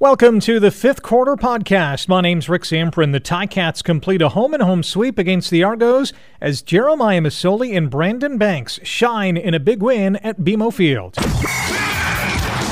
Welcome to the fifth quarter podcast. My name's Rick Zamperin. The Ticats complete a home and home sweep against the Argos as Jeremiah Masoli and Brandon Banks shine in a big win at BMO Field.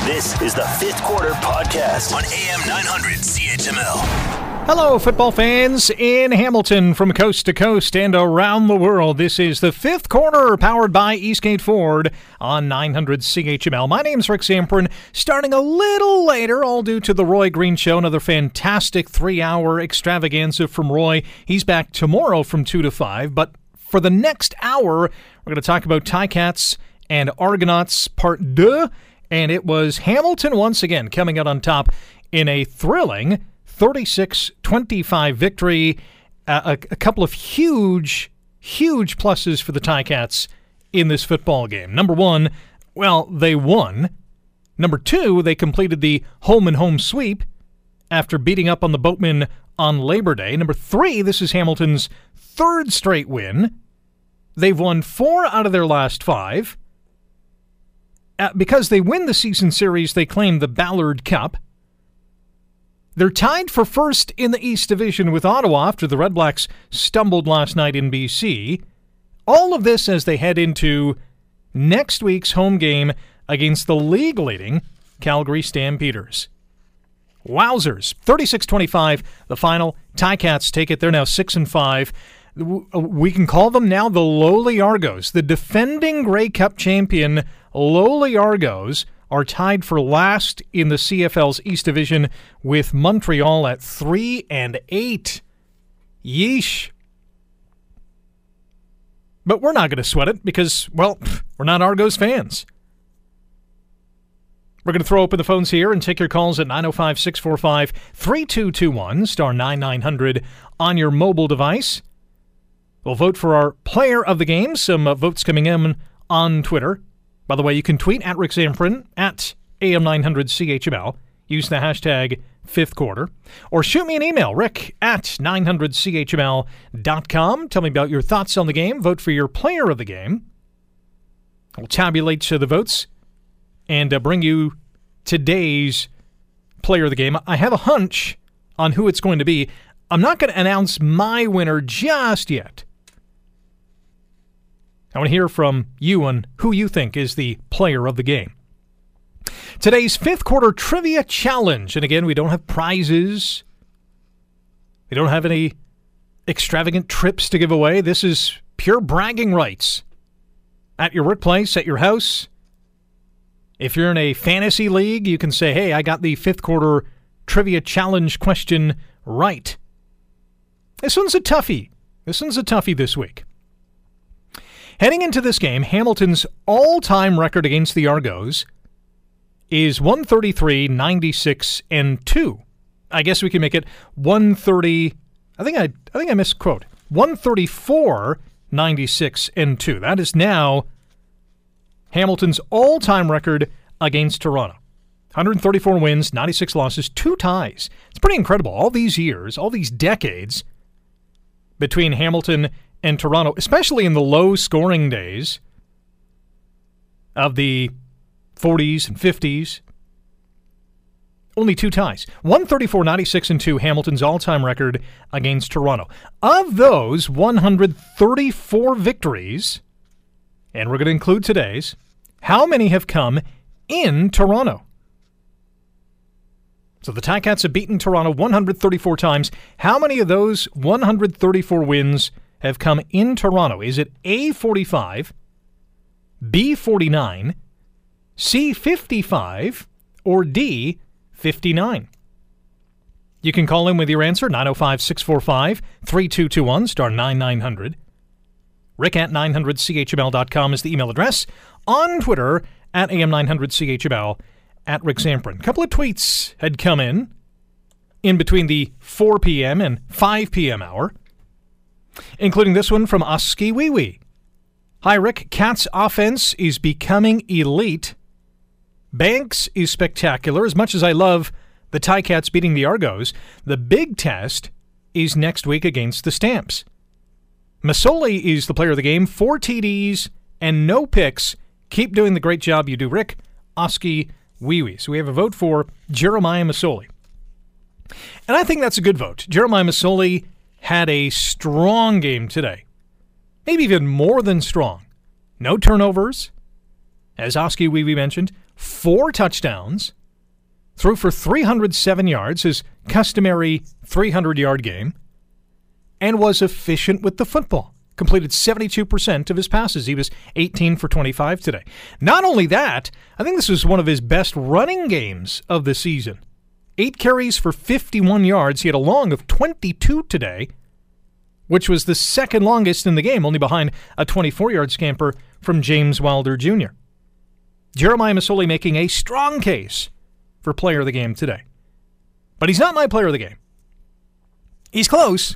This is the fifth quarter podcast on AM 900 CHML. Hello, football fans in Hamilton from coast to coast and around the world. This is the fifth quarter powered by Eastgate Ford on 900 CHML. My name's Rick Zamperin. Starting a little later, all due to the Roy Green Show, another fantastic three hour extravaganza from Roy. He's back tomorrow from 2 to 5. But for the next hour, we're going to talk about Ticats and Argonauts Part 2. And it was Hamilton once again coming out on top in a thrilling 36 25 victory. Uh, a, a, couple of huge, huge pluses for the Ticats in this football game. Number one, well, they won. Number two, they completed the home and home sweep after beating up on the Boatmen on Labor Day. Number three, this is Hamilton's third straight win. They've won four out of their last five. Uh, because they win the season series, they claim the Ballard Cup. They're tied for first in the East Division with Ottawa after the Red Blacks stumbled last night in BC. All of this as they head into next week's home game against the league leading Calgary Stampeders. Wowzers. 36 25, the final. Ticats take it. They're now 6 and 5. Uh, we can call them now the Lowly Argos, the defending Grey Cup champion Lowly Argos are tied for last in the CFL's East Division with Montreal at 3 and 8. Yeesh. But we're not going to sweat it because, well, we're not Argos fans. We're going to throw open the phones here and take your calls at 905 645 3221, star 9900 on your mobile device. We'll vote for our player of the game. Some uh, votes coming in on Twitter by the way, you can tweet at Rick Zamperin at AM900CHML. Use the hashtag fifth quarter. Or shoot me an email, rick at 900CHML.com. Tell me about your thoughts on the game. Vote for your player of the game. I'll tabulate the votes and uh, bring you today's player of the game. I have a hunch on who it's going to be. I'm not going to announce my winner just yet. I want to hear from you on who you think is the player of the game. Today's fifth quarter trivia challenge. And again, we don't have prizes, we don't have any extravagant trips to give away. This is pure bragging rights at your workplace, at your house. If you're in a fantasy league, you can say, hey, I got the fifth quarter trivia challenge question right. This one's a toughie. This one's a toughie this week. Heading into this game, Hamilton's all time record against the Argos is 133, 96, and 2. I guess we can make it 130. I think I, I think I misquote. 134, 96, and 2. That is now Hamilton's all time record against Toronto. 134 wins, 96 losses, two ties. It's pretty incredible. All these years, all these decades between Hamilton and Toronto, especially in the low scoring days of the 40s and 50s. Only two ties 134, 96, and 2, Hamilton's all time record against Toronto. Of those 134 victories, and we're going to include today's, how many have come in Toronto? So the Ticats have beaten Toronto 134 times. How many of those 134 wins have come in Toronto. Is it A45, B49, C55, or D59? You can call in with your answer 905 645 3221 star 9900. Rick at 900CHML.com is the email address. On Twitter at AM900CHML at Rick Zamperin. A couple of tweets had come in in between the 4 p.m. and 5 p.m. hour including this one from Oskee Wee Wee. Hi, Rick. Cats' offense is becoming elite. Banks is spectacular. As much as I love the Ticats beating the Argos, the big test is next week against the Stamps. Masoli is the player of the game, four TDs and no picks. Keep doing the great job you do, Rick. Oskee Wee Wee. So we have a vote for Jeremiah Masoli. And I think that's a good vote. Jeremiah Masoli had a strong game today. Maybe even more than strong. No turnovers. As Oskee Wee mentioned, four touchdowns, threw for 307 yards, his customary 300 yard game, and was efficient with the football. Completed 72% of his passes. He was 18 for 25 today. Not only that, I think this was one of his best running games of the season. Eight carries for 51 yards. He had a long of 22 today, which was the second longest in the game, only behind a 24 yard scamper from James Wilder Jr. Jeremiah Masoli making a strong case for player of the game today. But he's not my player of the game. He's close.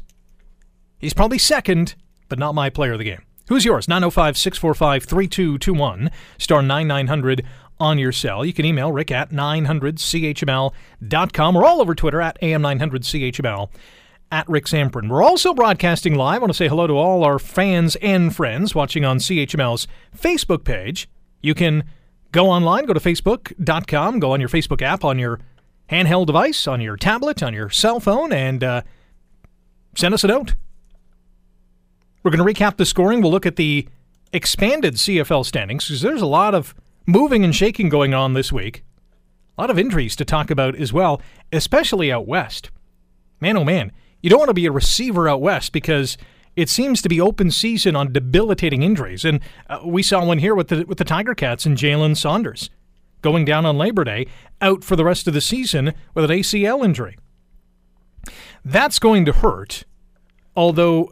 He's probably second, but not my player of the game. Who's yours? 905 645 3221, star 9900 on your cell. You can email rick at 900chml.com or all over Twitter at am900chml at Rick Zamperin. We're also broadcasting live. I want to say hello to all our fans and friends watching on CHML's Facebook page. You can go online, go to facebook.com, go on your Facebook app on your handheld device, on your tablet, on your cell phone, and uh, send us a note. We're going to recap the scoring. We'll look at the expanded CFL standings because there's a lot of moving and shaking going on this week. A lot of injuries to talk about as well, especially out west. Man, oh man, you don't want to be a receiver out west because it seems to be open season on debilitating injuries. And uh, we saw one here with the, with the Tiger Cats and Jalen Saunders going down on Labor Day, out for the rest of the season with an ACL injury. That's going to hurt, although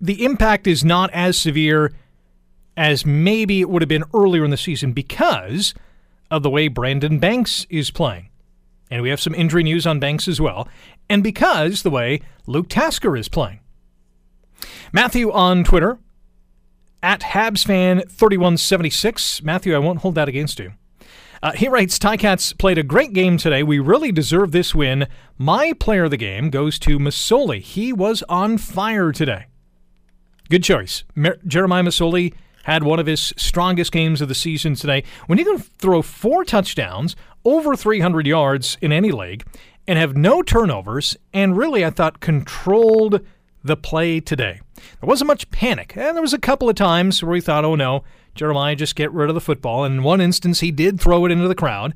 the impact is not as severe as maybe it would have been earlier in the season because of the way Brandon Banks is playing. And we have some injury news on Banks as well. And because the way Luke Tasker is playing. Matthew on Twitter, at HabsFan3176. Matthew, I won't hold that against you. Uh, he writes, Ticats played a great game today. We really deserve this win. My player of the game goes to Masoli. He was on fire today. Good choice. Mer- Jeremiah Masoli had one of his strongest games of the season today. When you can throw four touchdowns, over 300 yards in any league, and have no turnovers, and really, I thought, controlled the play today. There wasn't much panic, and there was a couple of times where we thought, oh no, Jeremiah just get rid of the football. And in one instance, he did throw it into the crowd.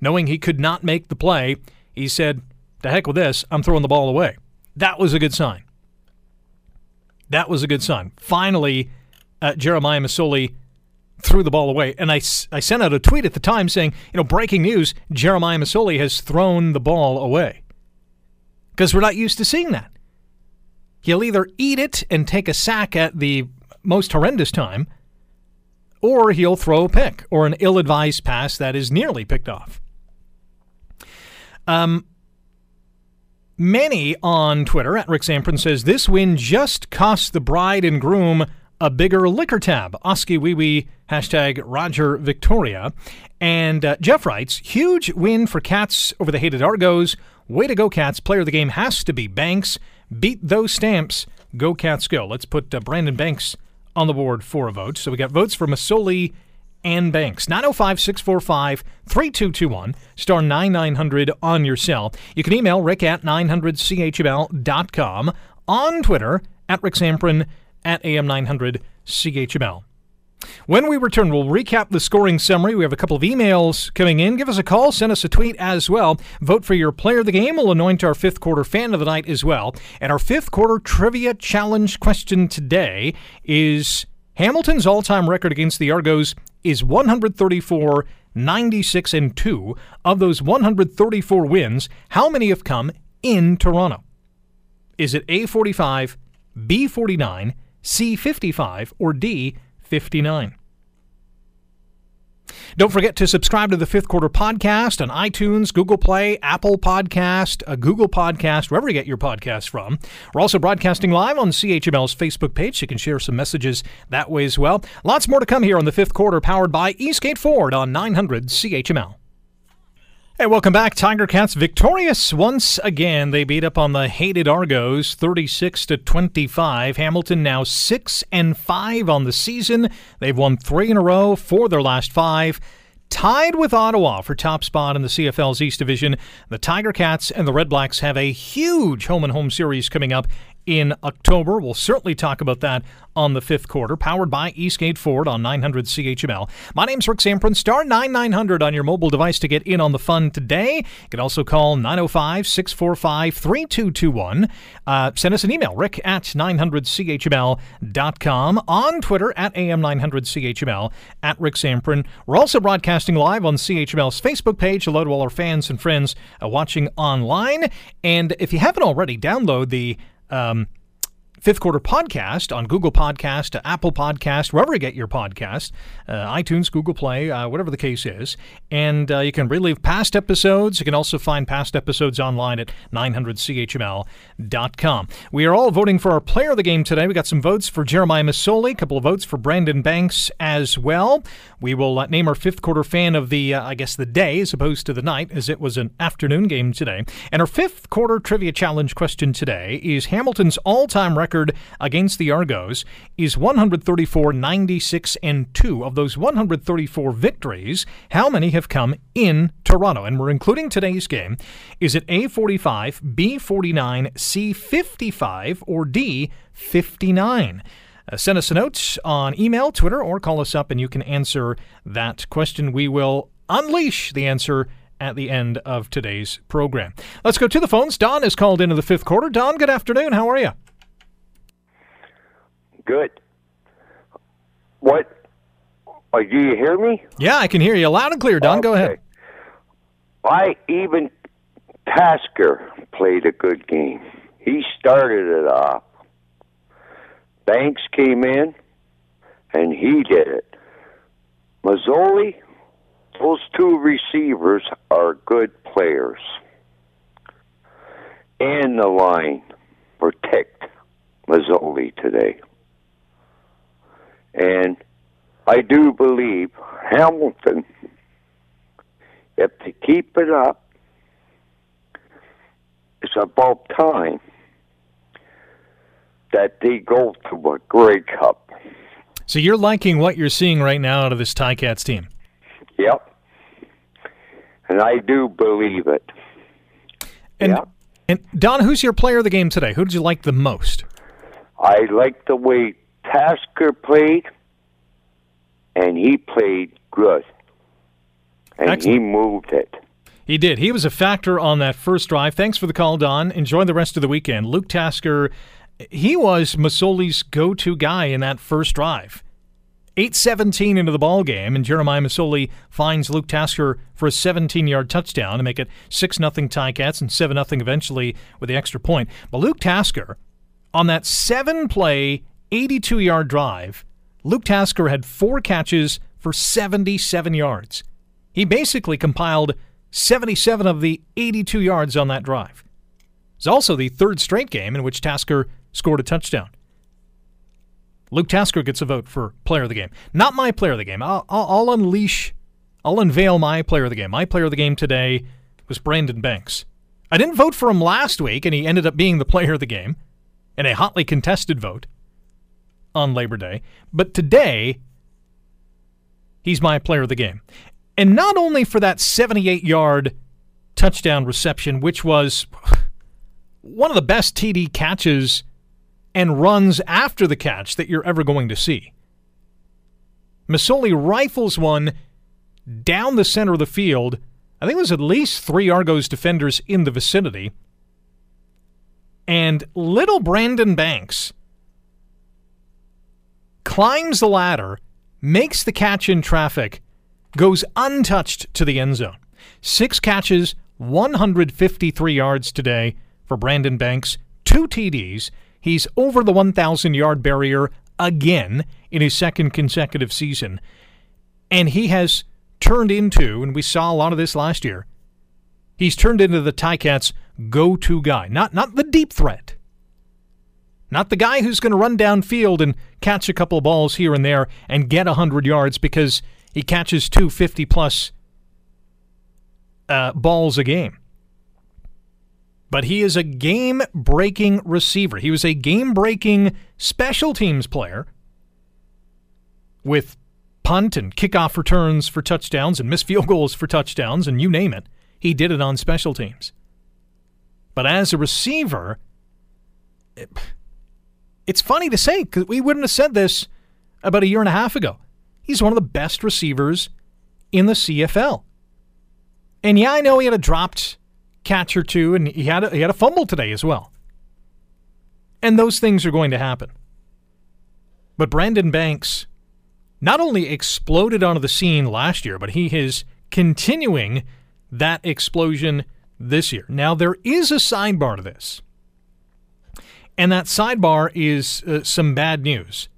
Knowing he could not make the play, he said, "The heck with this, I'm throwing the ball away." That was a good sign. That was a good sign. Finally, uh, Jeremiah Masoli threw the ball away. And I, I sent out a tweet at the time saying, you know, breaking news Jeremiah Masoli has thrown the ball away. Because we're not used to seeing that. He'll either eat it and take a sack at the most horrendous time, or he'll throw a pick or an ill advised pass that is nearly picked off. Um, many on Twitter at Rick Zamperin says this win just cost the bride and groom a bigger liquor tab. Oskee Wee Wee, hashtag Roger Victoria. And uh, Jeff writes, huge win for Cats over the hated Argos. Way to go, Cats. Player of the game has to be Banks. Beat those stamps. Go, Cats, go. Let's put uh, Brandon Banks on the board for a vote. So we got votes for Masoli and Banks. 905 645 3221, star 9900 on your cell. You can email rick at 900chml.com, on Twitter at Rick Zamperin at AM900CHML. When we return, we'll recap the scoring summary. We have a couple of emails coming in. Give us a call, send us a tweet as well. Vote for your player of the game. We'll anoint our fifth quarter fan of the night as well. And our fifth quarter trivia challenge question today is Hamilton's all time record against the Argos is 134, 96, and 2. Of those 134 wins, how many have come in Toronto? Is it A45, B49, C55, or D59. Don't forget to subscribe to the Fifth Quarter Podcast on iTunes, Google Play, Apple Podcast, a Google Podcast, wherever you get your podcasts from. We're also broadcasting live on CHML's Facebook page, you can share some messages that way as well. Lots more to come here on the Fifth Quarter, powered by Eastgate Ford on 900 CHML. Hey, welcome back. Tiger Cats victorious once again. They beat up on the hated Argos 36 to 25. Hamilton now 6 and 5 on the season. They've won 3 in a row for their last 5. tied with Ottawa for top spot in the CFL's East Division. The Tiger Cats and the Red Blacks have a huge home and home series coming up in October. We'll certainly talk about that on the fifth quarter, powered by Eastgate Ford on 900 CHML. My name's Rick Zamperin, Star 9900 on your mobile device to get in on the fun today. You can also call 905 645 3221. Uh, send us an email, rick at 900CHML.com. On Twitter at AM900CHML, at Rick Zamperin. We're also broadcasting live on CHML's Facebook page. Hello to all our fans and friends uh, watching online. And if you haven't already, download the um, Fifth Quarter Podcast on Google Podcast, Apple Podcast, wherever you get your podcast, uh, iTunes, Google Play, uh, whatever the case is. And uh, you can relive past episodes. You can also find past episodes online at 900CHML.com. We are all voting for our player of the game today. We got some votes for Jeremiah Masoli, a couple of votes for Brandon Banks as well. We will uh, name our fifth quarter fan of the, uh, I guess, the day as opposed to the night, as it was an afternoon game today. And our fifth quarter trivia challenge question today is Hamilton's all time record record against the Argos is 134 96 and 2. Of those 134 victories, how many have come in Toronto? And we're including today's game. Is it A 45, B 49, C 55, or D 59? Uh, send us a note on email, Twitter, or call us up and you can answer that question. We will unleash the answer at the end of today's program. Let's go to the phones. Don is called into the fifth quarter. Don, good afternoon. How are you? Good. What? Oh, do you hear me? Yeah, I can hear you loud and clear, Don. Okay. Go ahead. I even Tasker played a good game. He started it off. Banks came in, and he did it. Masoli, those two receivers are good players. And the line protect Masoli today. And I do believe Hamilton, if they keep it up, it's about time that they go to a Grey Cup. So you're liking what you're seeing right now out of this Ticats team? Yep. And I do believe it. And, yep. and Don, who's your player of the game today? Who did you like the most? I like the way Tasker played, and he played good. And Excellent. he moved it. He did. He was a factor on that first drive. Thanks for the call, Don. Enjoy the rest of the weekend. Luke Tasker, he was Masoli's go-to guy in that first drive. 8-17 into the ball game, and Jeremiah Masoli finds Luke Tasker for a 17-yard touchdown to make it 6-0 Ticats and 7-0 eventually with the extra point. But Luke Tasker, on that seven-play, 82-yard drive, Luke Tasker had four catches for 77 yards. He basically compiled 77 of the 82 yards on that drive. It's also the third straight game in which Tasker scored a touchdown. Luke Tasker gets a vote for player of the game. Not my player of the game. I'll, I'll, I'll unleash, I'll unveil my player of the game. My player of the game today was Brandon Banks. I didn't vote for him last week, and he ended up being the player of the game in a hotly contested vote on Labor Day. But today, he's my player of the game. And not only for that 78 yard touchdown reception, which was one of the best TD catches and runs after the catch that you're ever going to see. Masoli rifles one down the center of the field. I think it was at least three Argos defenders in the vicinity. And little Brandon Banks climbs the ladder, makes the catch in traffic, goes untouched to the end zone. Six catches, 153 yards today for Brandon Banks, two TDs. He's over the 1,000 yard barrier again in his second consecutive season. And he has turned into, and we saw a lot of this last year, he's turned into the Ticats' go to guy. Not, not the deep threat, not the guy who's going to run downfield and catch a couple balls here and there and get 100 yards because he catches 250 plus uh, balls a game. But he is a game breaking receiver. He was a game breaking special teams player with punt and kickoff returns for touchdowns and missed field goals for touchdowns and you name it. He did it on special teams. But as a receiver, it, it's funny to say because we wouldn't have said this about a year and a half ago. He's one of the best receivers in the CFL. And yeah, I know he had a dropped catch or two, and he had a, he had a fumble today as well. And those things are going to happen. But Brandon Banks not only exploded onto the scene last year, but he is continuing that explosion this year. Now, there is a sidebar to this. And that sidebar is uh, some bad news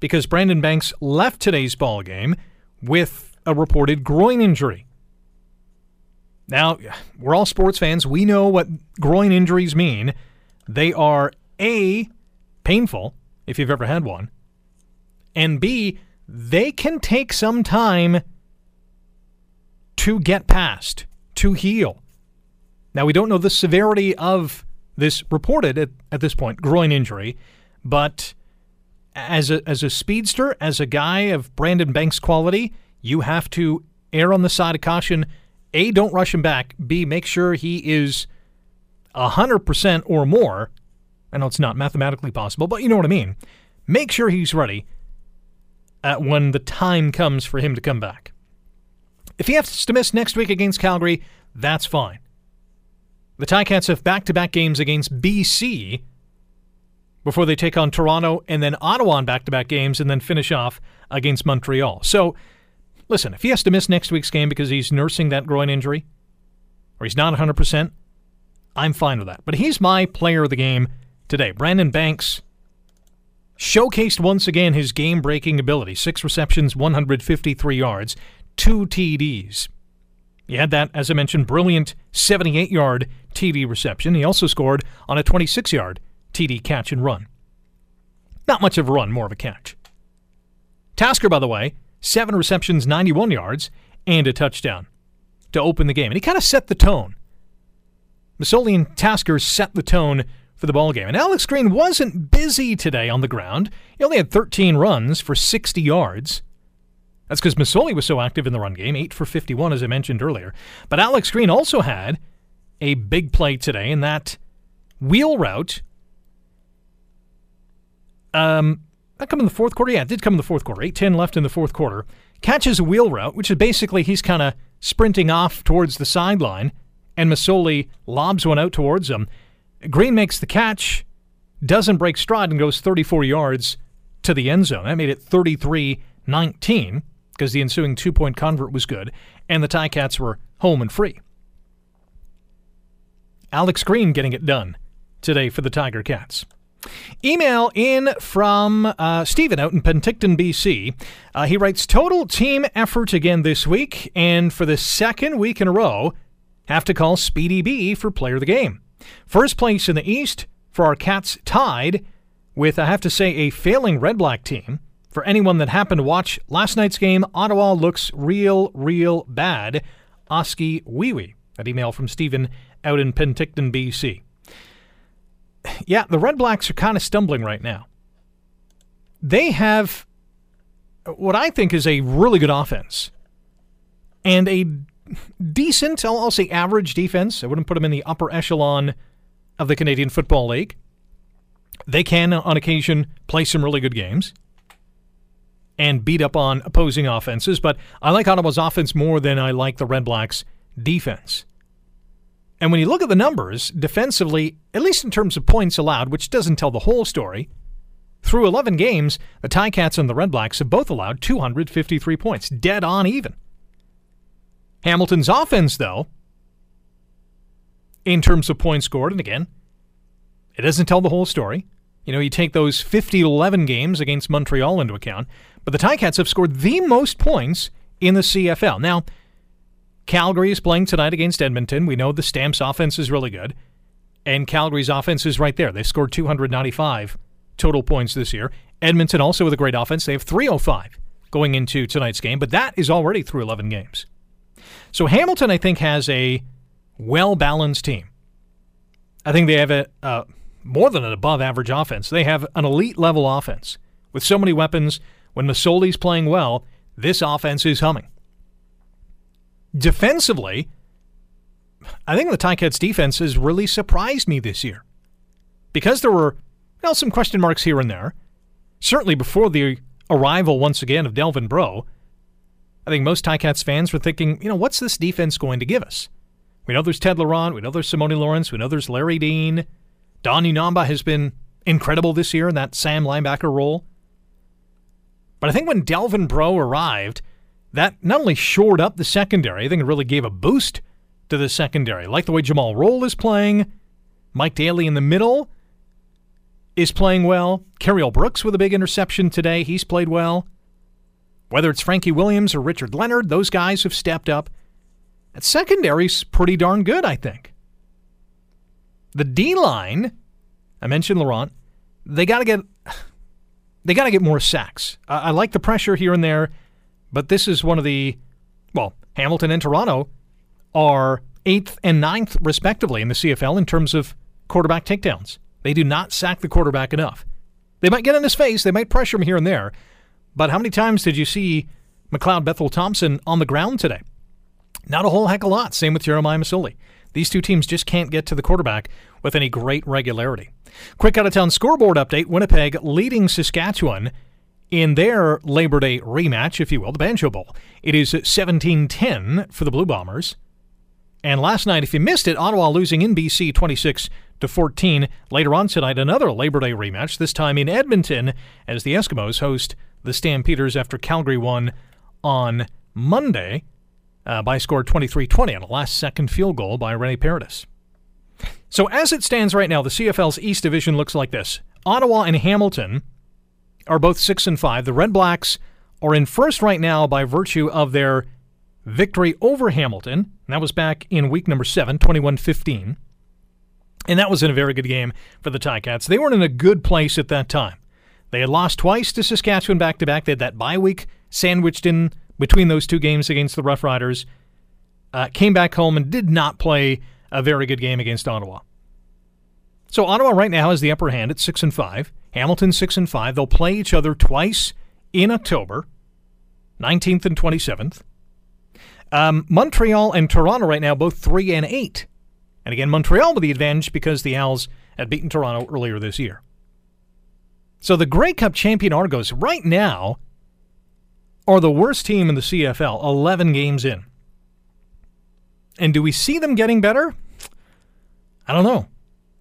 because Brandon Banks left today's ball game with a reported groin injury. Now, we're all sports fans. We know what groin injuries mean. They are A, painful, if you've ever had one, and B, they can take some time to get past, to heal. Now, we don't know the severity of this reported at, at this point groin injury, but as a, as a speedster, as a guy of Brandon Banks' quality, you have to err on the side of caution. A, don't rush him back. B, make sure he is 100% or more. I know it's not mathematically possible, but you know what I mean. Make sure he's ready at when the time comes for him to come back. If he has to miss next week against Calgary, that's fine. The Ticats have back to back games against BC before they take on Toronto and then Ottawa on back to back games and then finish off against Montreal. So, listen, if he has to miss next week's game because he's nursing that groin injury or he's not 100%, I'm fine with that. But he's my player of the game today. Brandon Banks showcased once again his game breaking ability six receptions, 153 yards, two TDs. He had that, as I mentioned, brilliant 78 yard TD reception. He also scored on a 26 yard TD catch and run. Not much of a run, more of a catch. Tasker, by the way, seven receptions, 91 yards, and a touchdown to open the game. And he kind of set the tone. Masoli and Tasker set the tone for the ball game. And Alex Green wasn't busy today on the ground. He only had 13 runs for 60 yards. That's because Masoli was so active in the run game, 8 for 51, as I mentioned earlier. But Alex Green also had a big play today in that wheel route. Um, that come in the fourth quarter? Yeah, it did come in the fourth quarter. 8-10 left in the fourth quarter. Catches a wheel route, which is basically he's kind of sprinting off towards the sideline, and Masoli lobs one out towards him. Green makes the catch, doesn't break stride, and goes 34 yards to the end zone. That made it 33 19 because the ensuing two point convert was good, and the Ticats were home and free. Alex Green getting it done today for the Tiger Cats. Email in from uh, Stephen out in Penticton, BC. Uh, he writes Total team effort again this week, and for the second week in a row, have to call Speedy B for player of the game. First place in the East for our Cats tied with, I have to say, a failing Red Black team. For anyone that happened to watch last night's game, Ottawa looks real, real bad. Oskee Wee Wee. That email from Stephen out in Penticton, BC. Yeah, the Red Blacks are kind of stumbling right now. They have what I think is a really good offense and a decent, I'll, I'll say average defense. I wouldn't put them in the upper echelon of the Canadian Football League. They can, on occasion, play some really good games and beat up on opposing offenses, but I like Ottawa's offense more than I like the Red Blacks' defense. And when you look at the numbers, defensively, at least in terms of points allowed, which doesn't tell the whole story, through 11 games, the Ticats and the Red Blacks have both allowed 253 points, dead on even. Hamilton's offense, though, in terms of points scored, and again, it doesn't tell the whole story. You know, you take those 50 11 games against Montreal into account, but the Ticats have scored the most points in the CFL. Now, Calgary is playing tonight against Edmonton. We know the Stamps offense is really good, and Calgary's offense is right there. They've scored 295 total points this year. Edmonton also with a great offense. They have 305 going into tonight's game, but that is already through 11 games. So Hamilton, I think, has a well balanced team. I think they have a uh, more than an above average offense. They have an elite level offense with so many weapons. When Masoli's playing well, this offense is humming. Defensively, I think the Ticats defense has really surprised me this year. Because there were you know, some question marks here and there, certainly before the arrival once again of Delvin Breaux, I think most Ticats fans were thinking, you know, what's this defense going to give us? We know there's Ted Laurent, we know there's Simoni Lawrence, we know there's Larry Dean. Don Unamba has been incredible this year in that Sam linebacker role. But I think when Delvin Breaux arrived, that not only shored up the secondary, I think it really gave a boost to the secondary. Like the way Jumal Rolle is playing, Mike Daly in the middle is playing well. Cariel Brooks with a big interception today. He's played well. Whether it's Frankie Williams or Richard Leonard, those guys have stepped up. That secondary's pretty darn good, I think. The D line, I mentioned Laurent, they got to get they got to get more sacks. I, I like the pressure here and there, but this is one of the well, Hamilton and Toronto are eighth and ninth respectively in the CFL in terms of quarterback takedowns. They do not sack the quarterback enough. They might get in his face, they might pressure him here and there, but how many times did you see McLeod Bethel Thompson on the ground today? Not a whole heck of a lot. Same with Jeremiah Masoli. These two teams just can't get to the quarterback with any great regularity. Quick out of town scoreboard update Winnipeg leading Saskatchewan in their Labor Day rematch, if you will, the Banjo Bowl. It is 17 10 for the Blue Bombers. And last night, if you missed it, Ottawa losing in BC 26 to 14. Later on tonight, another Labor Day rematch, this time in Edmonton, as the Eskimos host the Stampeders after Calgary won on Monday uh, by score 23 20 on a last second field goal by Rene Paredes. So, as it stands right now, the CFL's East Division looks like this Ottawa and Hamilton are both 6 and 5. The Red Blacks are in first right now by virtue of their victory over Hamilton. That was back in week number 7, 21 15. And that was in a very good game for the Ticats. They weren't in a good place at that time. They had lost twice to Saskatchewan back to back. They had that bye week sandwiched in between those two games against the Rough Riders. Uh, came back home and did not play a very good game against Ottawa. So Ottawa right now has the upper hand at six and five. Hamilton six and five. They'll play each other twice in October, 19th and 27th. Um, Montreal and Toronto right now both three and eight. And again, Montreal with the advantage because the Als had beaten Toronto earlier this year. So the Grey Cup champion Argos right now are the worst team in the CFL, 11 games in. And do we see them getting better? I don't know.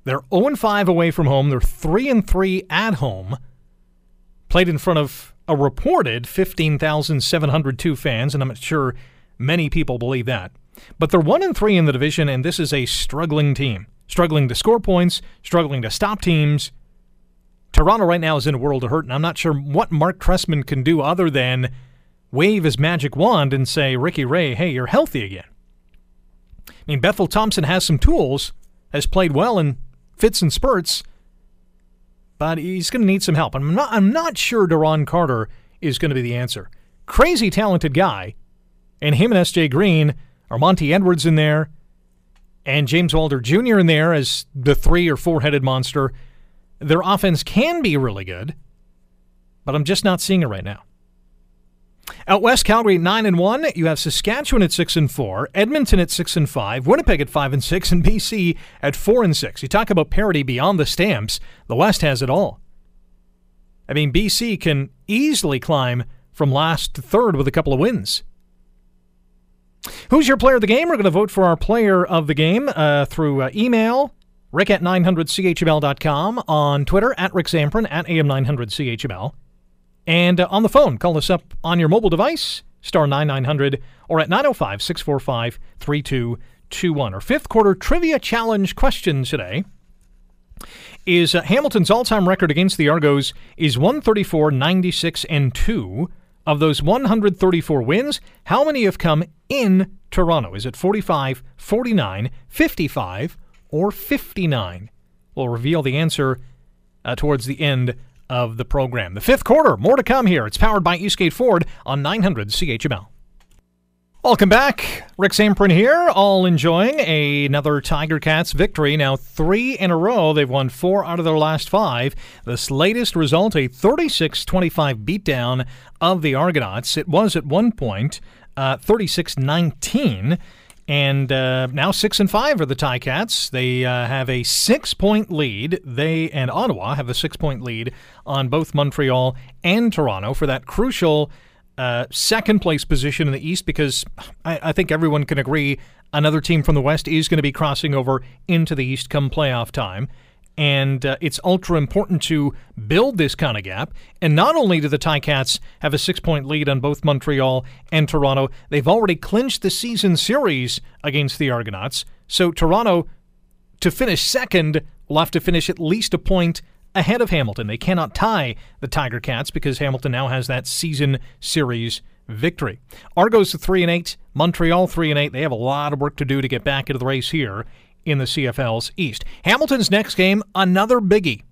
They're 0 5 away from home. They're 3 3 at home. Played in front of a reported 15,702 fans, and I'm not sure many people believe that. But they're 1 and 3 in the division, and this is a struggling team. Struggling to score points, struggling to stop teams, Toronto right now is in a world of hurt, and I'm not sure what Mark Trestman can do other than wave his magic wand and say, Ricky Ray, hey, you're healthy again. I mean, Bethel Thompson has some tools, has played well in fits and spurts, but he's going to need some help. I'm not, I'm not sure Duron Carter is going to be the answer. Crazy talented guy, and him and S.J. Green Armanti Edwards in there, and James Wilder Jr. in there as the three or four headed monster. Their offense can be really good, but I'm just not seeing it right now. Out west, Calgary nine and one. You have Saskatchewan at six and four, Edmonton at six and five, Winnipeg at five and six, and BC at four and six. You talk about parity beyond the stamps. The West has it all. I mean, BC can easily climb from last to third with a couple of wins. Who's your player of the game? We're going to vote for our player of the game uh, through uh, email, Rick at 900CHML.com, on Twitter at Rick Zamperin at AM900CHML. And uh, on the phone, call us up on your mobile device, star 9900, or at 905 645 3221. Our fifth quarter trivia challenge question today is uh, Hamilton's all time record against the Argos is 134, 96, and 2. Of those 134 wins, how many have come in Toronto? Is it 45, 49, 55, or 59? We'll reveal the answer uh, towards the end of the program. The fifth quarter, more to come here. It's powered by Eastgate Ford on 900 CHML. Welcome back. Rick Zamperin here, all enjoying another Tiger Cats victory. Now, three in a row. They've won four out of their last five. This latest result, a 36 25 beatdown of the Argonauts. It was at one point uh, 36 uh, 19. And uh, now six and five are the Ticats. They uh, have a six-point lead. They and Ottawa have a six-point lead on both Montreal and Toronto for that crucial uh, second place position in the East because I, I, think everyone can agree another team from the West is going to be crossing over into the East come playoff time. And uh, it's ultra important to build this kind of gap. And not only do the Ticats have a six point lead on both Montreal and Toronto, they've already clinched the season series against the Argonauts. So Toronto, to finish second, will have to finish at least a point ahead of Hamilton. They cannot tie the Tiger Cats because Hamilton now has that season series victory. Argos 3 and 8, Montreal 3 and 8. They have a lot of work to do to get back into the race here in the CFL's East. Hamilton's next game, another biggie.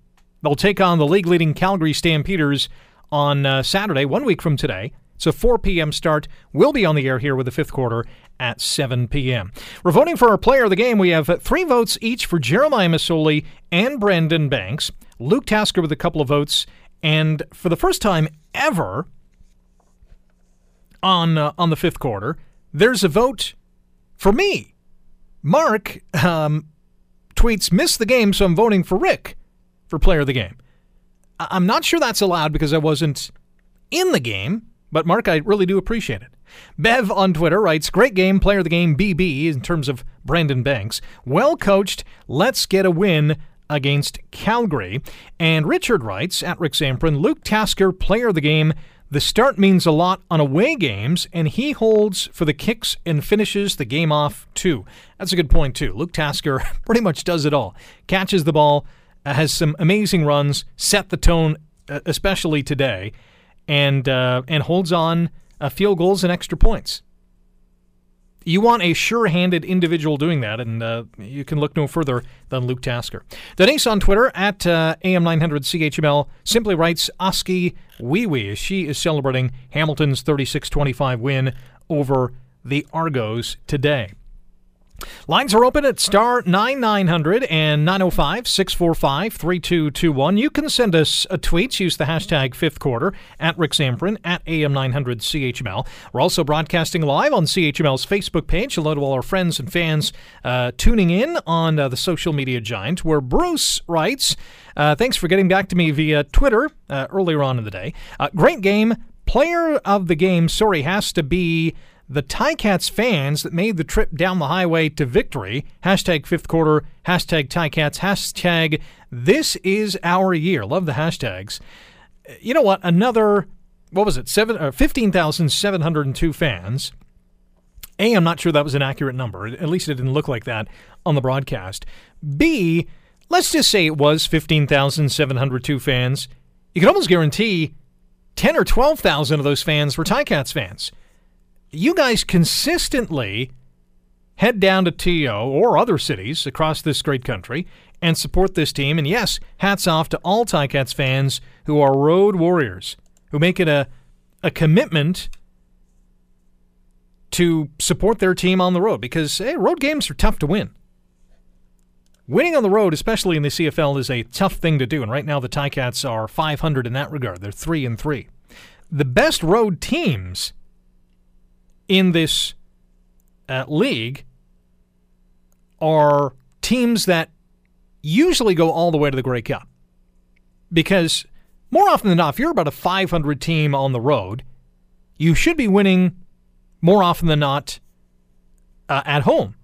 They'll take on the league leading Calgary Stampeders on uh, Saturday, one week from today. It's a 4 p.m. start. We'll be on the air here with the fifth quarter at 7 p.m. We're voting for our player of the game. We have three votes each for Jeremiah Masoli and Brandon Banks. Luke Tasker with a couple of votes, and for the first time ever on uh, on the fifth quarter, there's a vote for me. Mark um, tweets, "Missed the game, so I'm voting for Rick for player of the game." I- I'm not sure that's allowed because I wasn't in the game, but Mark, I really do appreciate it. Bev on Twitter writes, Great game, player of the game, BB, in terms of Brandon Banks. Well coached, let's get a win against Calgary. And Richard writes at Rick Zamperin, Luke Tasker, player of the game. The start means a lot on away games, and he holds for the kicks and finishes the game off too. That's a good point too. Luke Tasker pretty much does it all. Catches the ball, uh, has some amazing runs, set the tone, uh, especially today, and uh, and holds on uh, field goals and extra points you want a sure-handed individual doing that, and uh, you can look no further than Luke Tasker. Denise on Twitter at uh, AM900CHML simply writes, Oskee Wee Wee, she is celebrating Hamilton's 36-25 win over the Argos today. Lines are open at star 9900 and 905 645 3221. You can send us a tweet. Use the hashtag fifth quarter at Rick Zamperin at AM900 CHML. We're also broadcasting live on CHML's Facebook page. Hello to all our friends and fans uh, tuning in on uh, the social media giant, where Bruce writes, uh, Thanks for getting back to me via Twitter uh, earlier on in the day. Uh, great game. Player of the game, sorry, has to be the Ticats fans that made the trip down the highway to victory. Hashtag fifth quarter, hashtag Ticats, hashtag this is our year. Love the hashtags. You know what? Another, what was it, uh, 15,702 fans. A, I'm not sure that was an accurate number. At least it didn't look like that on the broadcast. B, let's just say it was 15,702 fans. You can almost guarantee 10 or 12,000 of those fans were Ticats fans you guys consistently head down to TO or other cities across this great country and support this team. And yes, hats off to all Ticats fans who are road warriors, who make it a, a commitment to support their team on the road because hey, road games are tough to win. Winning on the road, especially in the CFL, is a tough thing to do. And right now, the Ticats are 500 in that regard. They're 3 and 3. The best road teams in this uh, league are teams that usually go all the way to the Grey Cup. Because more often than not, if you're about a 500 team on the road, you should be winning more often than not uh, at home.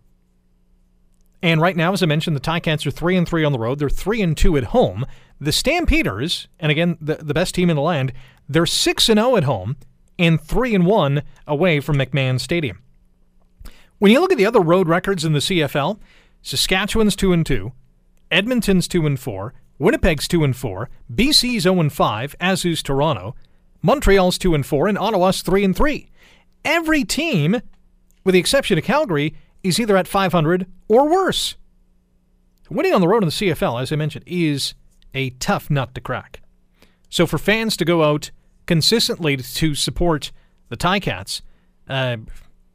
And right now, as I mentioned, the Ticats are three and three on the road. They're three and two at home. The Stampeders, and again, the, the best team in the land, they're six and zero oh at home and 3 and 1 away from McMahon Stadium. When you look at the other road records in the CFL, Saskatchewan's 2 and 2, Edmonton's 2 and 4, Winnipeg's 2 and 4, BC's 0 and 5, as is Toronto, Montreal's 2 and 4, and Ottawa's 3 and 3. Every team, with the exception of Calgary, is either at 500 or worse. Winning on the road in the CFL, as I mentioned, is a tough nut to crack. So for fans to go out consistently to support the Ticats, uh,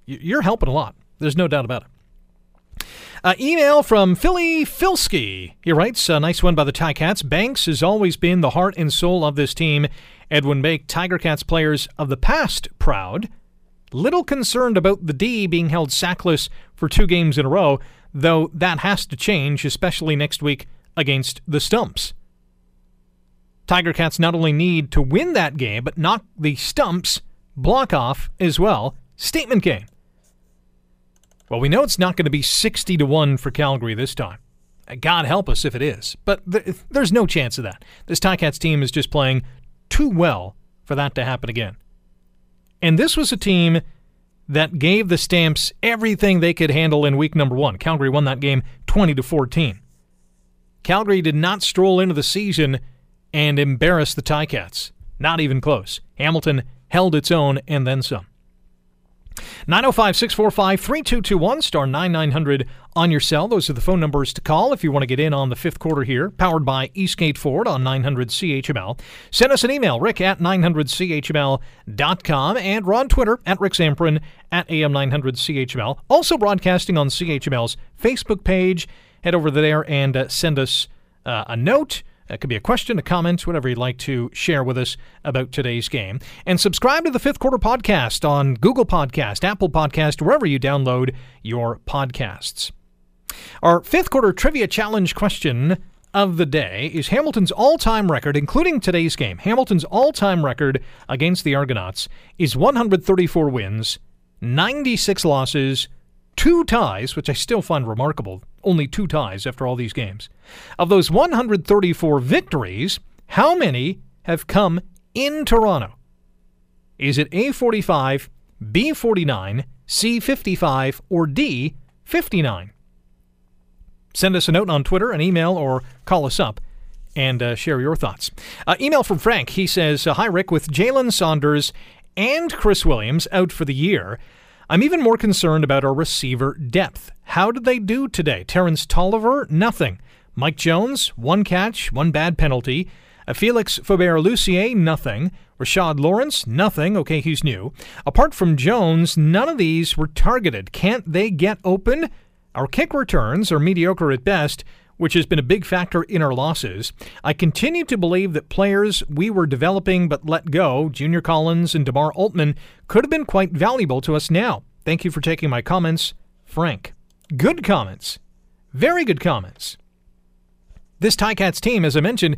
You're helping a lot. There's no doubt about it. Uh, email from Philly Filski. He writes, a nice one by the Ticats. Banks has always been the heart and soul of this team. Edwin Make, Tiger Cats players of the past, proud. Little concerned about the D being held sackless for two games in a row, though that has to change, especially next week against the Stumps. Tiger Cats not only need to win that game, but knock the Stamps block off as well. Statement game. Well, we know it's not going to be 60 to 1 for Calgary this time. God help us if it is. But th- there's no chance of that. This Ticats team is just playing too well for that to happen again. And this was a team that gave the Stamps everything they could handle in week number 1. Calgary won that game 20 to 14. Calgary did not stroll into the season and embarrass the Ticats. Not even close. Hamilton held its own and then some. 905 645 3221, star 9900 on your cell. Those are the phone numbers to call if you want to get in on the fifth quarter here, powered by Eastgate Ford on 900 CHML. Send us an email, rick at 900CHML.com, and we're on Twitter at Rick Zamperin at AM900CHML. Also broadcasting on CHML's Facebook page. Head over there and uh, send us uh, a note it could be a question, a comment, whatever you'd like to share with us about today's game. And subscribe to the Fifth Quarter Podcast on Google Podcast, Apple Podcast, wherever you download your podcasts. Our fifth quarter trivia challenge question of the day is Hamilton's all time record, including today's game. Hamilton's all time record against the Argonauts is 134 wins, 96 losses, two ties, which I still find remarkable, only two ties after all these games. Of those 134 victories, how many have come in Toronto? Is it A45, B49, C55, or D59? Send us a note on Twitter, an email, or call us up and uh, share your thoughts. Uh, email from Frank. He says, Hi, Rick. With Jalen Saunders and Chris Williams out for the year, I'm even more concerned about our receiver depth. How did they do today? Terrence Toliver, nothing. Mike Jones, one catch, one bad penalty. Uh, Felix Faubert-Lucier, nothing. Rashad Lawrence, nothing. Okay, he's new. Apart from Jones, none of these were targeted. Can't they get open? Our kick returns are mediocre at best, which has been a big factor in our losses. I continue to believe that players we were developing but let go, Junior Collins and DeMar Altman, could have been quite valuable to us now. Thank you for taking my comments, Frank. Good comments. Very good comments. This Ticats team, as I mentioned,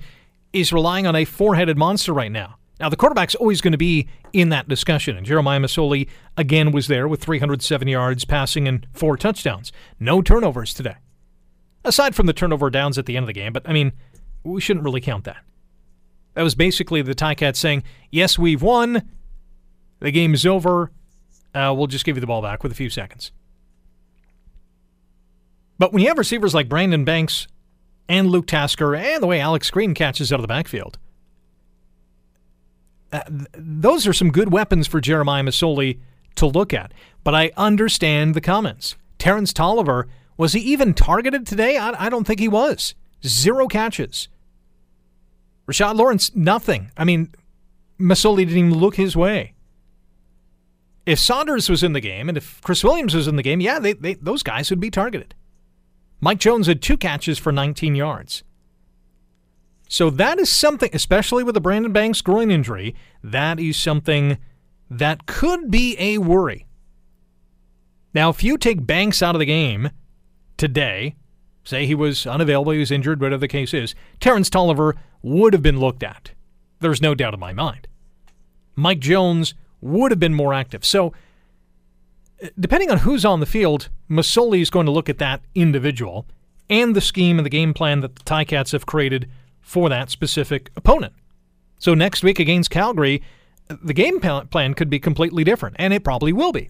is relying on a four headed monster right now. Now, the quarterback's always going to be in that discussion, and Jeremiah Masoli again was there with 307 yards passing and four touchdowns. No turnovers today aside from the turnover downs at the end of the game. But I mean, we shouldn't really count that. That was basically the Ticats saying, "Yes, we've won. The game is over. Uh, we'll just give you the ball back with a few seconds." But when you have receivers like Brandon Banks and Luke Tasker, and the way Alex Green catches out of the backfield, uh, th- those are some good weapons for Jeremiah Masoli to look at. But I understand the comments. Terrence Toliver was he even targeted today? I, I don't think he was. Zero catches. Rashad Lawrence, nothing. I mean, Masoli didn't even look his way. If Saunders was in the game and if Chris Williams was in the game, yeah, they, they, those guys would be targeted. Mike Jones had two catches for 19 yards. So that is something, especially with the Brandon Banks groin injury, that is something that could be a worry. Now, if you take Banks out of the game today, say he was unavailable, he was injured, whatever the case is, Terrence Toliver would have been looked at. There's no doubt in my mind. Mike Jones would have been more active. So, uh, depending on who's on the field, Masoli is going to look at that individual and the scheme and the game plan that the Ticats have created for that specific opponent. So, next week against Calgary, the game plan could be completely different, and it probably will be.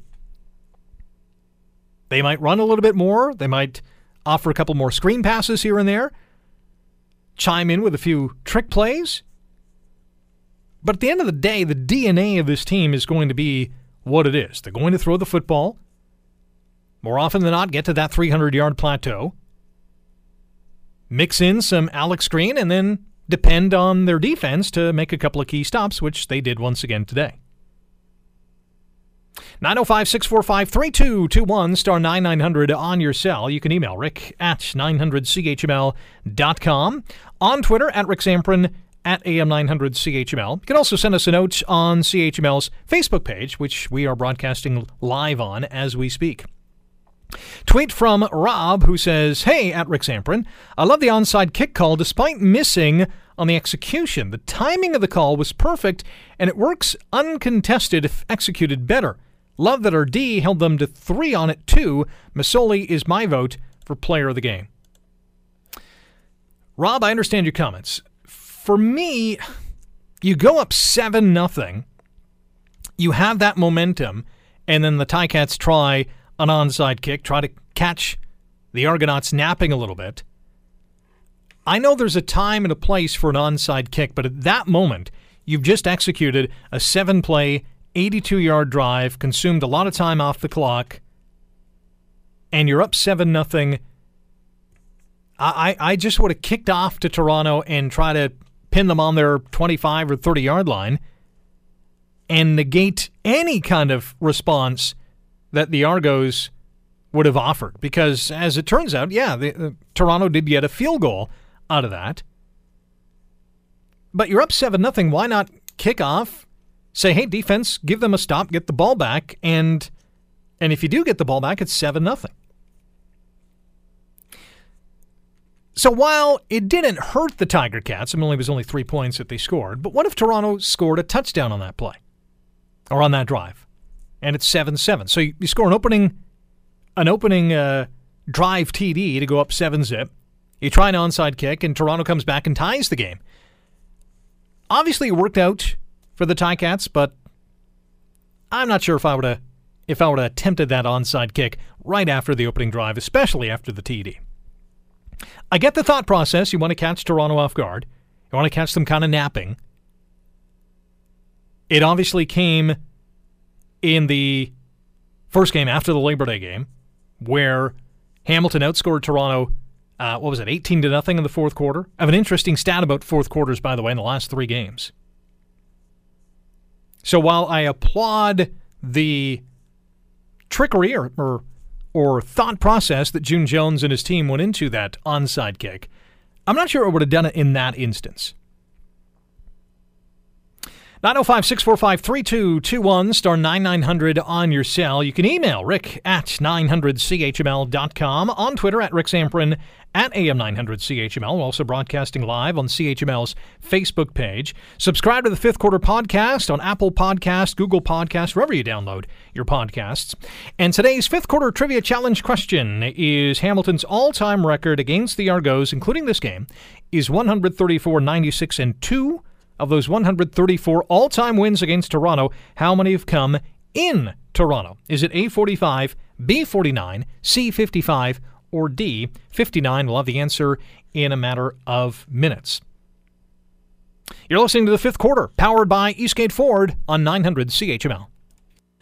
They might run a little bit more. They might offer a couple more screen passes here and there, chime in with a few trick plays. But at the end of the day, the DNA of this team is going to be what it is. They're going to throw the football, more often than not, get to that 300 yard plateau, mix in some Alex Green, and then depend on their defense to make a couple of key stops, which they did once again today. 905 645 3221 star 9900 on your cell. You can email rick at 900chml.com. On Twitter at Rick Zamperin at AM900CHML. You can also send us a note on CHML's Facebook page, which we are broadcasting live on as we speak. Tweet from Rob, who says, Hey, at Rick Zamperin, I love the onside kick call despite missing on the execution. The timing of the call was perfect, and it works uncontested if executed better. Love that our D held them to three on it, too. Masoli is my vote for player of the game. Rob, I understand your comments. For me, you go up 7 nothing. You have that momentum, and then the Ticats try an onside kick, try to catch the Argonauts napping a little bit. I know there's a time and a place for an onside kick, but at that moment, you've just executed a seven play, 82 yard drive, consumed a lot of time off the clock, and you're up 7 nothing. I, I just would have kicked off to Toronto and try to pin them on their 25 or 30 yard line and negate any kind of response that the Argos would have offered. Because as it turns out, yeah, the, the, Toronto did get a field goal out of that. But you're up 7 nothing. Why not kick off? Say, hey, defense, give them a stop, get the ball back, and and if you do get the ball back, it's 7 nothing. So while it didn't hurt the Tiger Cats, I mean, it was only three points that they scored, but what if Toronto scored a touchdown on that play or on that drive? And it's 7 7. So you, you, score an opening, an opening uh, drive TD to go up 7 zip. You try an onside kick, and Toronto comes back and ties the game. Obviously, it worked out for the Ticats, but I'm not sure if I would have if I would have attempted that onside kick right after the opening drive, especially after the TD. I get the thought process. You want to catch Toronto off guard. You want to catch them kind of napping. It obviously came in the first game after the Labor Day game, where Hamilton outscored Toronto. Uh, what was it, 18 to nothing in the fourth quarter? I have an interesting stat about fourth quarters, by the way, in the last three games. So while I applaud the trickery or, or or thought process that June Jones and his team went into that onside kick, I'm not sure I would have done it in that instance. 905 645 3221, star 9900 on your cell. You can email rick at 900chml.com, on Twitter at Rick Zamperin, at AM900CHML. We're also broadcasting live on CHML's Facebook page. Subscribe to the Fifth Quarter Podcast on Apple Podcast, Google Podcast, wherever you download your podcasts. And today's Fifth Quarter Trivia Challenge question is Hamilton's all-time record against the Argos, including this game, is 134, 96, and 2. Of those 134 all-time wins against Toronto, how many have come in Toronto? Is it A45, B49, C55, or D, 59? We'll have the answer in a matter of minutes. You're listening to the fifth quarter, powered by Eastgate Ford on 900 CHML.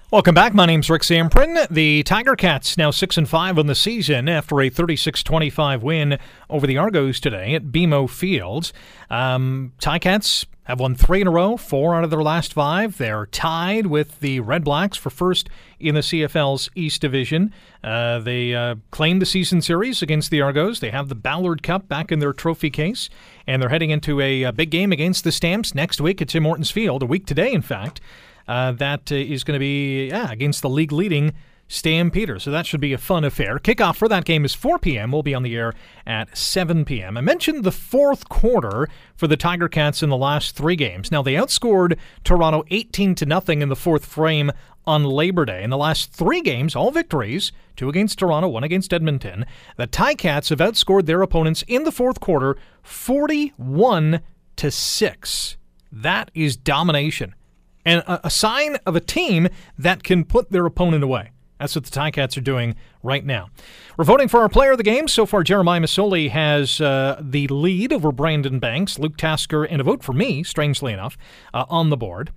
Welcome back. My name's Rick Zamperin. The Tiger Cats now 6 and 5 on the season after a 36-25 win over the Argos today at BMO Fields. Um, Ticats have won three in a row, four out of their last five. They're tied with the Red Blacks for first in the CFL's East Division. Uh, they uh, claimed the season series against the Argos. They have the Ballard Cup back in their trophy case, and they're heading into a, a big game against the Stamps next week at Tim Hortons Field, a week today, in fact. Uh, that is going to be yeah, against the league leading Stampeder. So that should be a fun affair. Kickoff for that game is 4 p.m. We'll be on the air at 7 p.m. I mentioned the fourth quarter for the Tiger Cats in the last three games. Now they outscored Toronto 18 to nothing in the fourth frame on Labor Day. In the last three games, all victories, two against Toronto, one against Edmonton, the Ticats have outscored their opponents in the fourth quarter 41 to 6. That is domination and a, a sign of a team that can put their opponent away. That's what the Ticats are doing right now. We're voting for our player of the game. So far, Jeremiah Masoli has uh, the lead over Brandon Banks, Luke Tasker, and a vote for me, strangely enough, uh, on the board.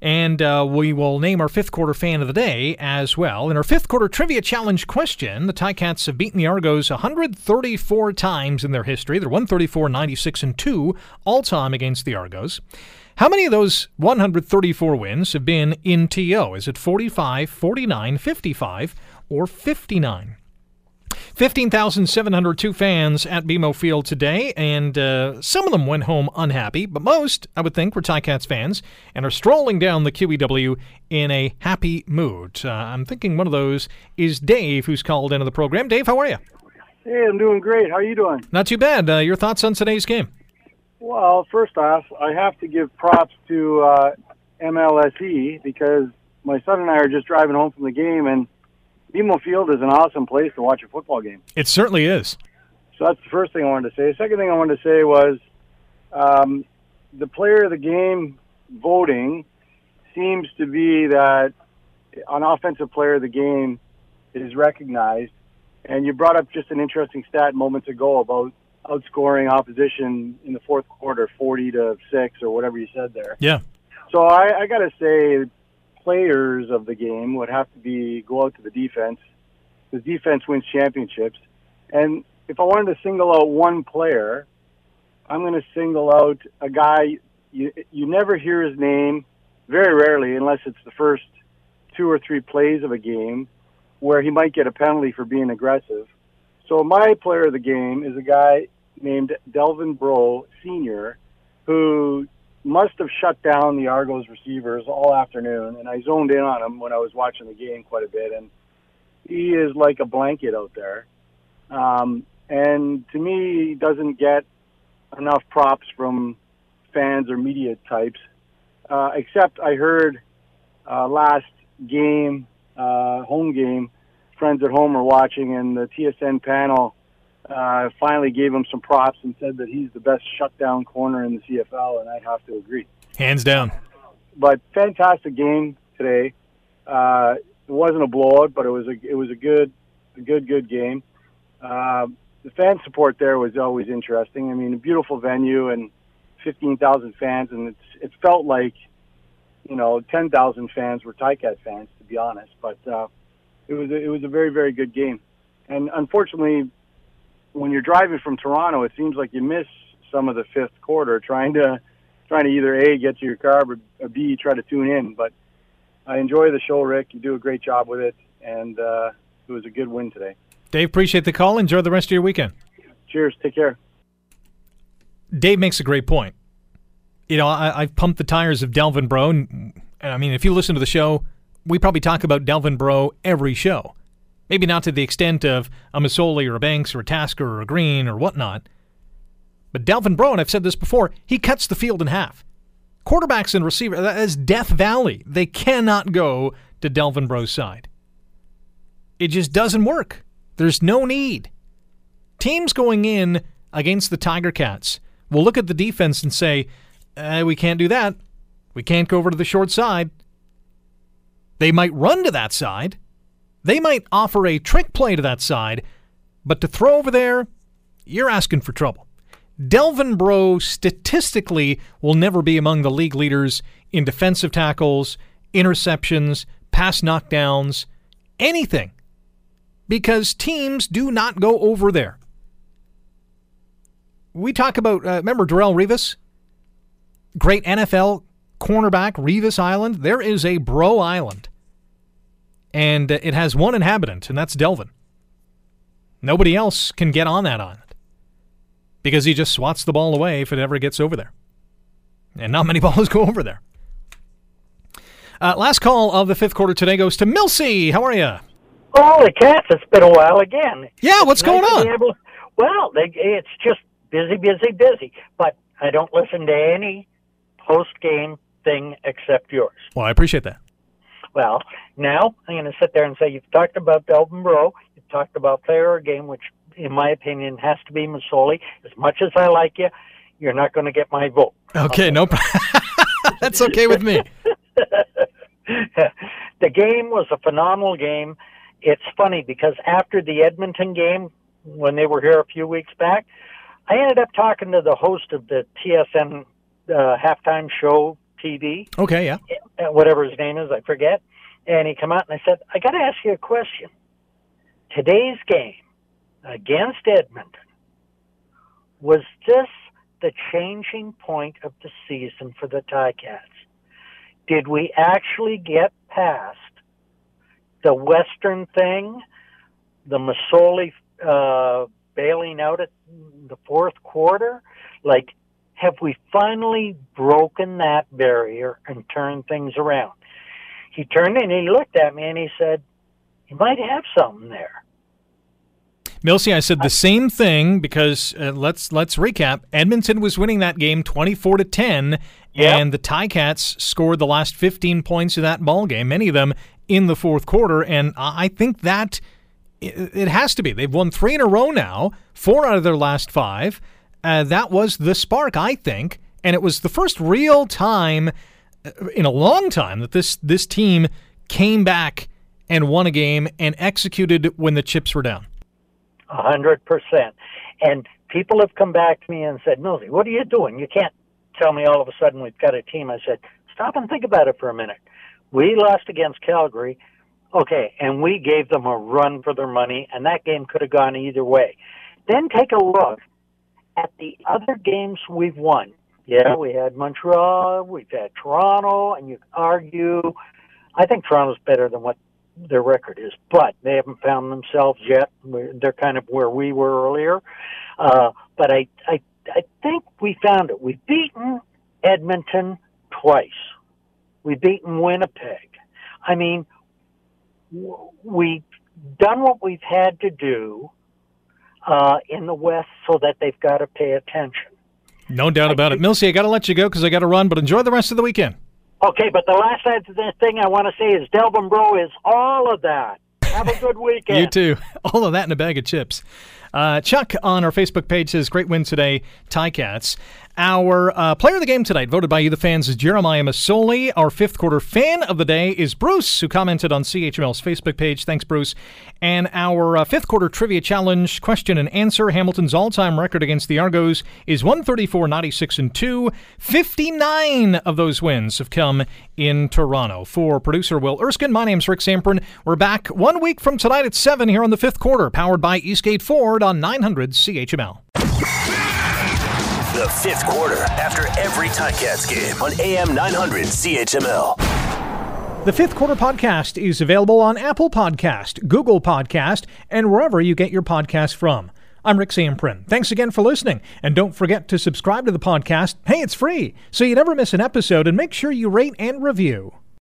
And uh, we will name our fifth quarter fan of the day as well. In our fifth quarter trivia challenge question, the Ticats have beaten the Argos 134 times in their history. They're 134, 96, and 2 all time against the Argos. How many of those 134 wins have been in TO? Is it 45, 49, 55, or 59? 15,702 fans at BMO Field today, and uh, some of them went home unhappy, but most, I would think, were Ticats fans and are strolling down the QEW in a happy mood. Uh, I'm thinking one of those is Dave, who's called into the program. Dave, how are you? Hey, I'm doing great. How are you doing? Not too bad. Uh, your thoughts on today's game? Well, first off, I have to give props to uh, MLSE because my son and I are just driving home from the game, and BMO Field is an awesome place to watch a football game. It certainly is. So that's the first thing I wanted to say. The Second thing I wanted to say was um, the player of the game voting seems to be that an offensive player of the game is recognized. And you brought up just an interesting stat moments ago about outscoring opposition in the fourth quarter, forty to six or whatever you said there. Yeah. So I, I got to say, players of the game would have to be go out to the defense. The defense wins championships, and if I wanted to single out one player, I'm going to single out a guy you you never hear his name, very rarely, unless it's the first two or three plays of a game, where he might get a penalty for being aggressive. So my player of the game is a guy named Delvin Breaux Senior, who must have shut down the Argos receivers all afternoon, and I zoned in on him when I was watching the game quite a bit, and he is like a blanket out there. Um, and to me, he doesn't get enough props from fans or media types. Uh, except I heard uh, last game, uh, home game, friends at home are watching, and the TSN panel uh, finally gave him some props and said that he's the best shutdown corner in the CFL, and I'd have to agree. Hands down. But fantastic game today. Uh, it wasn't a blowout, but it was a it was a good a good good game. Uh, the fan support there was always interesting. I mean, a beautiful venue and fifteen thousand fans, and it's it felt like you know ten thousand fans were Ticat fans, to be honest. But uh, it was a, it was a very very good game, and unfortunately, when you're driving from Toronto, it seems like you miss some of the fifth quarter trying to trying to either a get to your car or b try to tune in. But I enjoy the show, Rick. You do a great job with it, and uh, it was a good win today. Dave, appreciate the call. Enjoy the rest of your weekend. Cheers. Take care. Dave makes a great point. You know, I, have pumped the tires of Delvin Breaux, and, and I mean, if you listen to the show, we probably talk about Delvin Breaux every show. Maybe not to the extent of a Masoli or a Banks or a Tasker or a Green or whatnot. But Delvin Breaux, and I've said this before, he cuts the field in half. Quarterbacks and receivers, that is Death Valley. They cannot go to Delvin Breaux's side. It just doesn't work. There's no need. Teams going in against the Tiger Cats will look at the defense and say, eh, we can't do that. We can't go over to the short side. They might run to that side, they might offer a trick play to that side, but to throw over there, you're asking for trouble. Delvin Breaux statistically will never be among the league leaders in defensive tackles, interceptions, pass knockdowns, anything, because teams do not go over there. We talk about, uh, remember Darrelle Revis? Great NFL cornerback, Revis Island. There is a Breaux Island and it has one inhabitant, and that's Delvin. Nobody else can get on that island because he just swats the ball away if it ever gets over there. And not many balls go over there. Uh, last call of the fifth quarter today goes to Milsey. How are you? Holy cats, it's been a while again. Yeah, what's Nice going on? able- well, they, it's just busy, busy, busy. But I don't listen to any post game thing except yours. Well, I appreciate that. Well, now I'm going to sit there and say you've talked about Delvin Breaux, you've talked about player game, which in my opinion has to be Masoli. As much as I like you, you're not going to get my vote. Okay, no problem. That's okay with me. the game was a phenomenal game. It's funny because after the Edmonton game, when they were here a few weeks back, I ended up talking to the host of the TSN uh, halftime show TV, Okay, yeah. Uh, whatever his name is, I forget. And he come out and I said, I got to ask you a question. Today's game against Edmonton was this the changing point of the season for the Ticats? Did we actually get past the Western thing, the Masoli uh, bailing out at the fourth quarter? Like, have we finally broken that barrier and turned things around? He turned and he looked at me and he said, You might have something there. Milsey, I said the same thing because uh, let's let's recap. Edmonton was winning that game 24 to 10 Yep. and the Ticats scored the last 15 points of that ball game, many of them in the fourth quarter and I think that it it has to be. They've won 3 in a row now, 4 out of their last 5. Uh, that was the spark, I think, and it was the first real time uh, in a long time that this this team came back and won a game and executed when the chips were down. A hundred percent. And people have come back to me and said, Millsy, what are you doing? You can't tell me all of a sudden we've got a team. I said, stop and think about it for a minute. We lost against Calgary. Okay, and we gave them a run for their money, and that game could have gone either way. Then take a look at the other games we've won. Yeah, we had Montreal, we've had Toronto, and you argue. I think Toronto's better than what their record is, but they haven't found themselves yet. They're kind of where we were earlier. Uh, but I, I, I think we found it. We've beaten Edmonton twice. We've beaten Winnipeg. I mean, we've done what we've had to do uh, in the West so that they've got to pay attention. No doubt about it. Milsey, I got to let you go because I got to run, but enjoy the rest of the weekend. Okay, but the last thing I want to say is Delvin Breaux is all of that. Have a good weekend. You too. All of that in a bag of chips. Uh, Chuck on our Facebook page says, Great win today, Ticats. Our uh, player of the game tonight, voted by you, the fans, is Jeremiah Masoli. Our fifth quarter fan of the day is Bruce, who commented on CHML's Facebook page. Thanks, Bruce. And our uh, fifth quarter trivia challenge question and answer Hamilton's all time record against the Argos is 134, 96, and 2. 59 of those wins have come in Toronto. For producer Will Erskine, my name's Rick Zamperin. We're back one week from tonight at 7 here on the fifth quarter, powered by Eastgate Ford on 900 CHML. The fifth quarter after every Ticats game on AM 900 CHML. The Fifth Quarter Podcast is available on Apple Podcast, Google Podcast, and wherever you get your podcasts from. I'm Rick Zamperin. Thanks again for listening, and don't forget to subscribe to the podcast. Hey, it's free, so you never miss an episode, and make sure you rate and review.